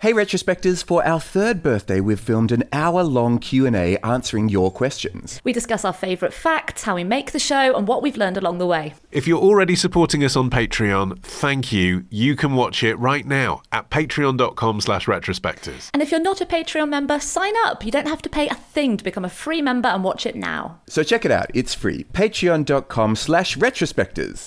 Hey retrospectors, for our third birthday we've filmed an hour-long Q&A answering your questions. We discuss our favourite facts, how we make the show, and what we've learned along the way. If you're already supporting us on Patreon, thank you. You can watch it right now at patreon.com slash retrospectors. And if you're not a Patreon member, sign up. You don't have to pay a thing to become a free member and watch it now. So check it out, it's free. patreon.com slash retrospectors.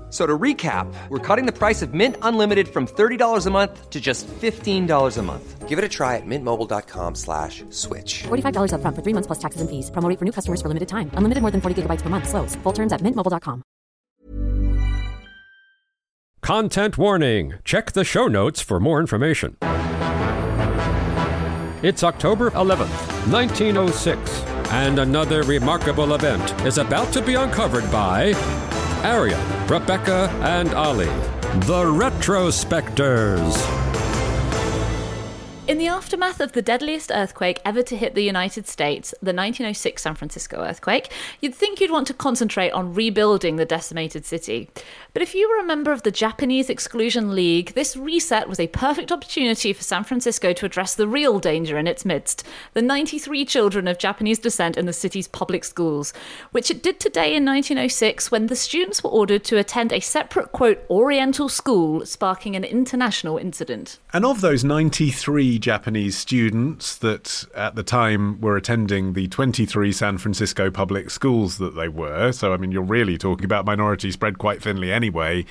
F- So to recap, we're cutting the price of Mint Unlimited from $30 a month to just $15 a month. Give it a try at mintmobile.com slash switch. $45 upfront for three months plus taxes and fees. Promo rate for new customers for limited time. Unlimited more than 40 gigabytes per month. Slows. Full terms at mintmobile.com. Content warning. Check the show notes for more information. It's October 11th, 1906, and another remarkable event is about to be uncovered by Arion, Rebecca, and Olly, the Retrospectors. In the aftermath of the deadliest earthquake ever to hit the United States, the 1906 San Francisco earthquake, you'd think you'd want to concentrate on rebuilding the decimated city. But if you were a member of the Japanese Exclusion League, this reset was a perfect opportunity for San Francisco to address the real danger in its midst the 93 children of Japanese descent in the city's public schools, which it did today in 1906 when the students were ordered to attend a separate, quote, Oriental school, sparking an international incident. And of those 93 Japanese students that at the time were attending the 23 San Francisco public schools that they were, so I mean, you're really talking about minority spread quite thinly anyway.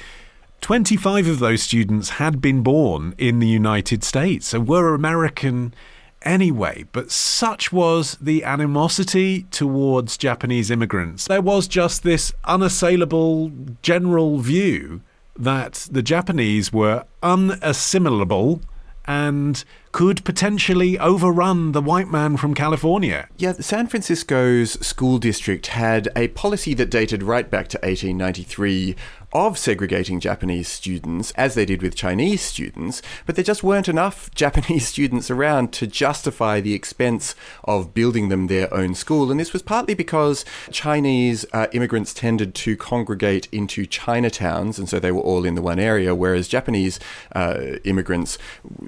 25 of those students had been born in the United States, so were American anyway. But such was the animosity towards Japanese immigrants. There was just this unassailable general view that the Japanese were unassimilable and could potentially overrun the white man from California. Yeah, San Francisco's school district had a policy that dated right back to 1893 of segregating Japanese students, as they did with Chinese students, but there just weren't enough Japanese students around to justify the expense of building them their own school. And this was partly because Chinese uh, immigrants tended to congregate into Chinatowns, and so they were all in the one area, whereas Japanese uh, immigrants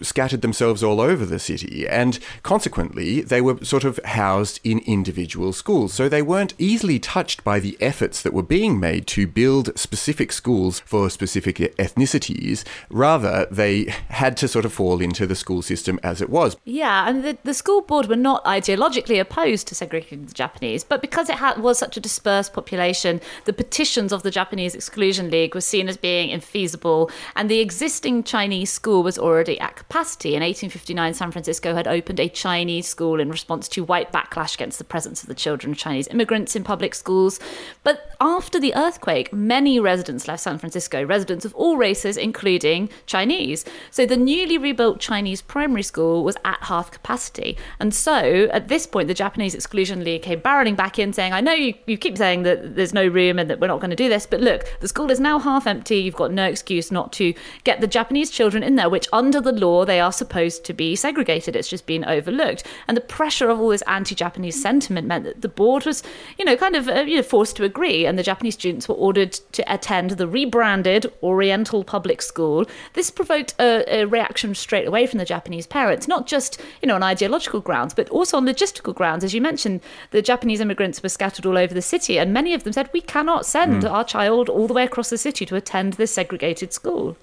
scattered themselves all over the city. And consequently, they were sort of housed in individual schools. So they weren't easily touched by the efforts that were being made to build specific schools for specific ethnicities. Rather, they had to sort of fall into the school system as it was. Yeah, and the, the school board were not ideologically opposed to segregating the Japanese, but because it was such a dispersed population, the petitions of the Japanese Exclusion League were seen as being infeasible, and the existing Chinese school was already at capacity. In 1859, San Francisco had opened a Chinese school in response to white backlash against the presence of the children of Chinese immigrants in public schools. But after the earthquake, many residents left San Francisco, residents of all races, including Chinese. So the newly rebuilt Chinese primary school was at half capacity. And so at this point, the Japanese Exclusion League came barreling back in saying, I know you, you keep saying that there's no room and that we're not going to do this, but look, the school is now half empty. You've got no excuse not to get the Japanese children in there, which under the law they are supposed to be segregated. It's just been overlooked. And the pressure of all this anti Japanese sentiment meant that the board was, you know, kind of uh, you know, forced to agree. And the Japanese students were ordered to attend the rebranded Oriental Public School. This provoked a, a reaction straight away from the Japanese parents, not just, you know, on ideological grounds, but also on logistical grounds. As you mentioned, the Japanese immigrants were scattered all over the city, and many of them said, we cannot send our child all the way across the city to attend this segregated school.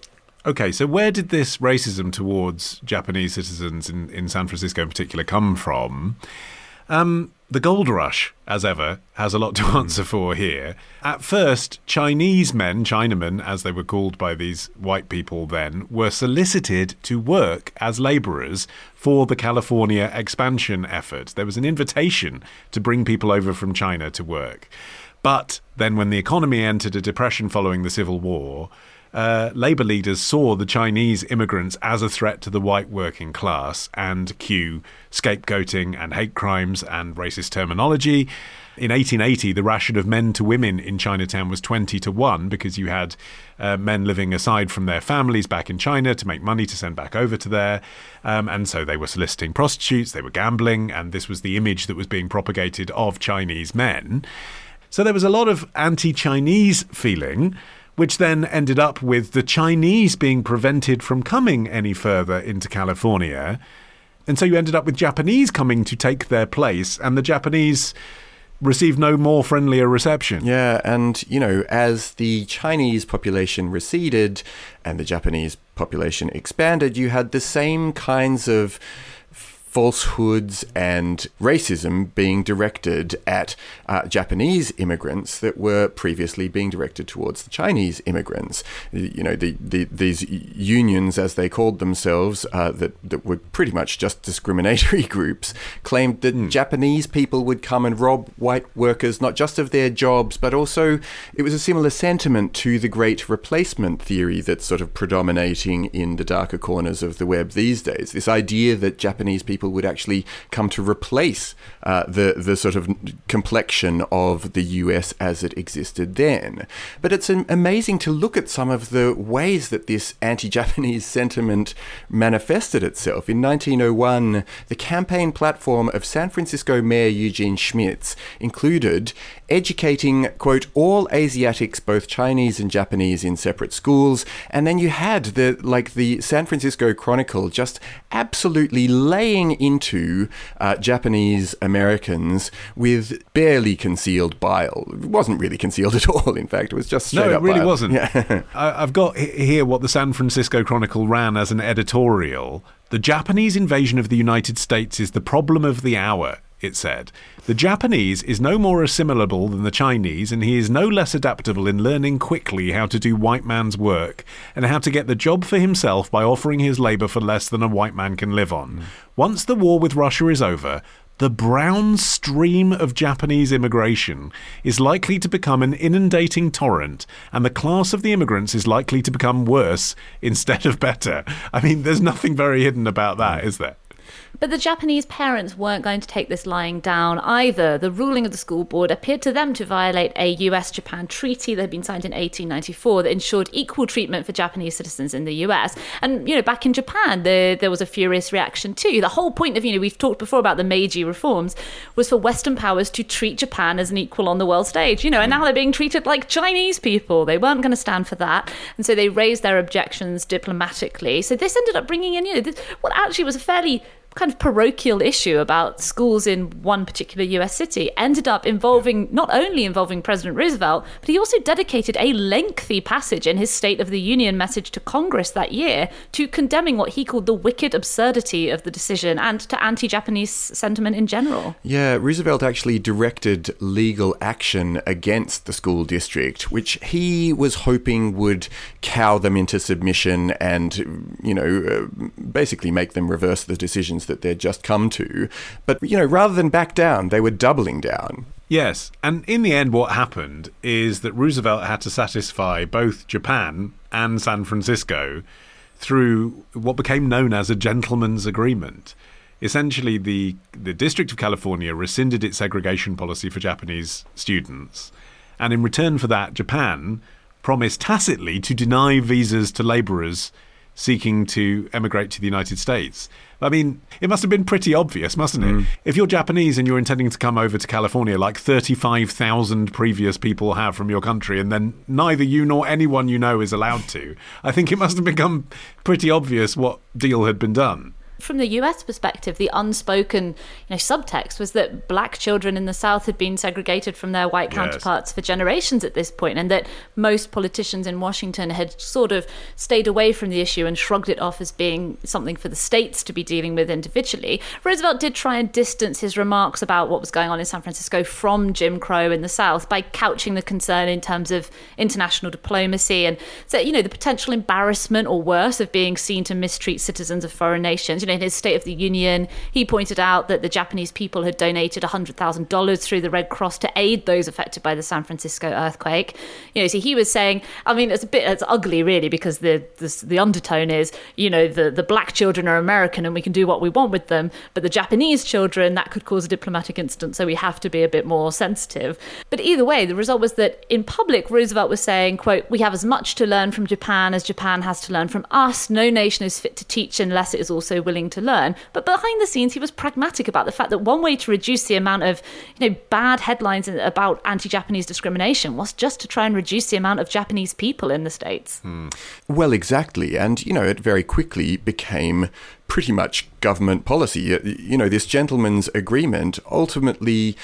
Okay, so where did this racism towards Japanese citizens in, in San Francisco in particular come from? Um, the gold rush, as ever, has a lot to answer for here. At first, Chinese men, Chinamen, as they were called by these white people then, were solicited to work as labourers for the California expansion effort. There was an invitation to bring people over from China to work. But then, when the economy entered a depression following the Civil War, uh, Labour leaders saw the Chinese immigrants as a threat to the white working class and cue scapegoating and hate crimes and racist terminology. In 1880, the ration of men to women in Chinatown was 20 to 1 because you had uh, men living aside from their families back in China to make money to send back over to there. Um, and so they were soliciting prostitutes, they were gambling, and this was the image that was being propagated of Chinese men. So there was a lot of anti Chinese feeling which then ended up with the Chinese being prevented from coming any further into California. And so you ended up with Japanese coming to take their place, and the Japanese received no more friendlier reception. Yeah, and you know, as the Chinese population receded and the Japanese population expanded, you had the same kinds of falsehoods and racism being directed at uh, Japanese immigrants that were previously being directed towards the Chinese immigrants. You know, the, the, these unions, as they called themselves, uh, that, that were pretty much just discriminatory groups, claimed that mm. Japanese people would come and rob white workers not just of their jobs, but also it was a similar sentiment to the great replacement theory that's sort of predominating in the darker corners of the web these days. This idea that Japanese people people would actually come to replace uh, the the sort of complexion of the US as it existed then. But it's amazing to look at some of the ways that this anti-Japanese sentiment manifested itself. In 1901, the campaign platform of San Francisco Mayor Eugene Schmitz included educating, quote, all Asiatics, both Chinese and Japanese, in separate schools. And then you had the, like, the San Francisco Chronicle just absolutely laying into uh, Japanese Americans with barely concealed bile. It wasn't really concealed at all, in fact. It was just straight up. No, it really bile. wasn't. Yeah. I've got here what the San Francisco Chronicle ran as an editorial. The Japanese invasion of the United States is the problem of the hour it said. The Japanese is no more assimilable than the Chinese, and he is no less adaptable in learning quickly how to do white man's work and how to get the job for himself by offering his labour for less than a white man can live on. Mm. Once the war with Russia is over, the brown stream of Japanese immigration is likely to become an inundating torrent, and the class of the immigrants is likely to become worse instead of better. I mean, there's nothing very hidden about that, is there? But the Japanese parents weren't going to take this lying down either. The ruling of the school board appeared to them to violate a US Japan treaty that had been signed in 1894 that ensured equal treatment for Japanese citizens in the US. And, you know, back in Japan, there, there was a furious reaction too. The whole point of, you know, we've talked before about the Meiji reforms was for Western powers to treat Japan as an equal on the world stage, you know, and now they're being treated like Chinese people. They weren't going to stand for that. And so they raised their objections diplomatically. So this ended up bringing in, you know, this, what actually was a fairly kind of parochial issue about schools in one particular US city ended up involving not only involving President Roosevelt, but he also dedicated a lengthy passage in his State of the Union message to Congress that year to condemning what he called the wicked absurdity of the decision and to anti Japanese sentiment in general. Yeah, Roosevelt actually directed legal action against the school district, which he was hoping would cow them into submission and, you know, uh, basically make them reverse the decisions conclusions that they'd just come to. But, you know, rather than back down, they were doubling down. Yes, and in the end, what happened is that Roosevelt had to satisfy both Japan and San Francisco through what became known as a gentleman's agreement. Essentially, the, the District of California rescinded its segregation policy for Japanese students, and in return for that, Japan promised tacitly to deny visas to labourers seeking to emigrate to the United States. I mean, it must have been pretty obvious, mustn't it? Mm. If you're Japanese and you're intending to come over to California, like 35,000 previous people have from your country, and then neither you nor anyone you know is allowed to, I think it must have become pretty obvious what deal had been done from the US perspective, the unspoken you know, subtext was that black children in the South had been segregated from their white counterparts yes. for generations at this point, and that most politicians in Washington had sort of stayed away from the issue and shrugged it off as being something for the states to be dealing with individually. Roosevelt did try and distance his remarks about what was going on in San Francisco from Jim Crow in the South by couching the concern in terms of international diplomacy and so you know the potential embarrassment or worse of being seen to mistreat citizens of foreign nations. You know, in his State of the Union, he pointed out that the Japanese people had donated $100,000 through the Red Cross to aid those affected by the San Francisco earthquake. You know, so he was saying, I mean, it's a bit, it's ugly really because the, the, the undertone is, you know, the, the black children are American and we can do what we want with them, but the Japanese children, that could cause a diplomatic incident, so we have to be a bit more sensitive. But either way, the result was that in public, Roosevelt was saying, quote, we have as much to learn from Japan as Japan has to learn from us. No nation is fit to teach unless it is also willing to learn. But behind the scenes, he was pragmatic about the fact that one way to reduce the amount of, you know, bad headlines about anti-Japanese discrimination was just to try and reduce the amount of Japanese people in the States. Mm. Well, exactly. And, you know, it very quickly became pretty much government policy. Uh, you know, this gentleman's agreement ultimately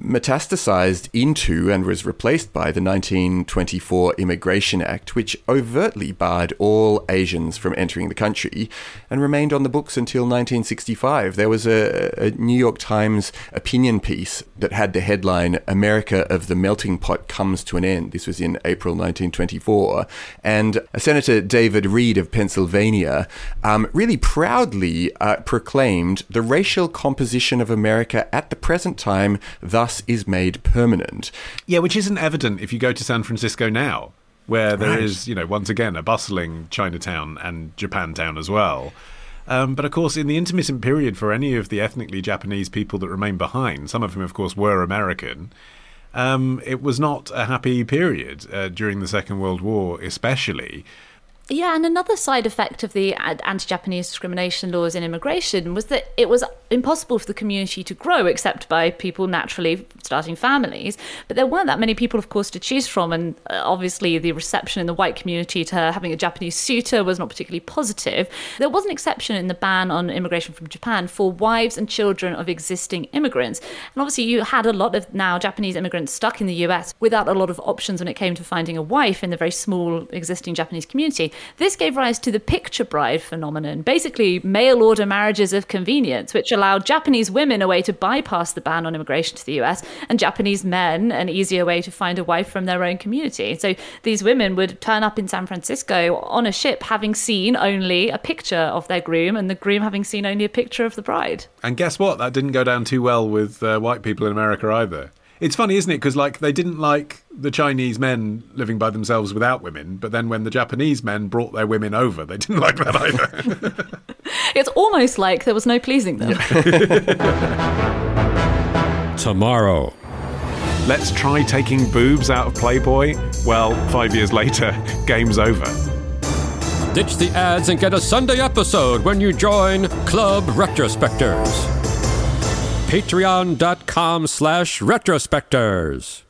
metastasized into and was replaced by the 1924 Immigration Act, which overtly barred all Asians from entering the country and remained on the books until 1965. There was a, a New York Times opinion piece that had the headline, America of the Melting Pot Comes to an End. This was in April 1924. And Senator David Reed of Pennsylvania um, really proudly uh, proclaimed the racial composition of America at the present time thus is made permanent. Yeah, which isn't evident if you go to San Francisco now, where there right. is, you know, once again, a bustling Chinatown and Japantown as well. Um, but of course, in the intermittent period for any of the ethnically Japanese people that remain behind, some of whom, of course, were American, um, it was not a happy period uh, during the Second World War, especially. Yeah, and another side effect of the anti Japanese discrimination laws in immigration was that it was impossible for the community to grow except by people naturally starting families. But there weren't that many people, of course, to choose from. And uh, obviously, the reception in the white community to having a Japanese suitor was not particularly positive. There was an exception in the ban on immigration from Japan for wives and children of existing immigrants. And obviously, you had a lot of now Japanese immigrants stuck in the US without a lot of options when it came to finding a wife in the very small existing Japanese community. This gave rise to the picture bride phenomenon, basically mail order marriages of convenience, which allowed Japanese women a way to bypass the ban on immigration to the US and Japanese men an easier way to find a wife from their own community. So these women would turn up in San Francisco on a ship having seen only a picture of their groom and the groom having seen only a picture of the bride. And guess what? That didn't go down too well with uh, white people in America either. It's funny, isn't it? Because like they didn't like the Chinese men living by themselves without women, but then when the Japanese men brought their women over, they didn't like that either. it's almost like there was no pleasing them. Tomorrow. Let's try taking boobs out of Playboy. Well, five years later, game's over. Ditch the ads and get a Sunday episode when you join Club Retrospectors patreon.com slash retrospectors.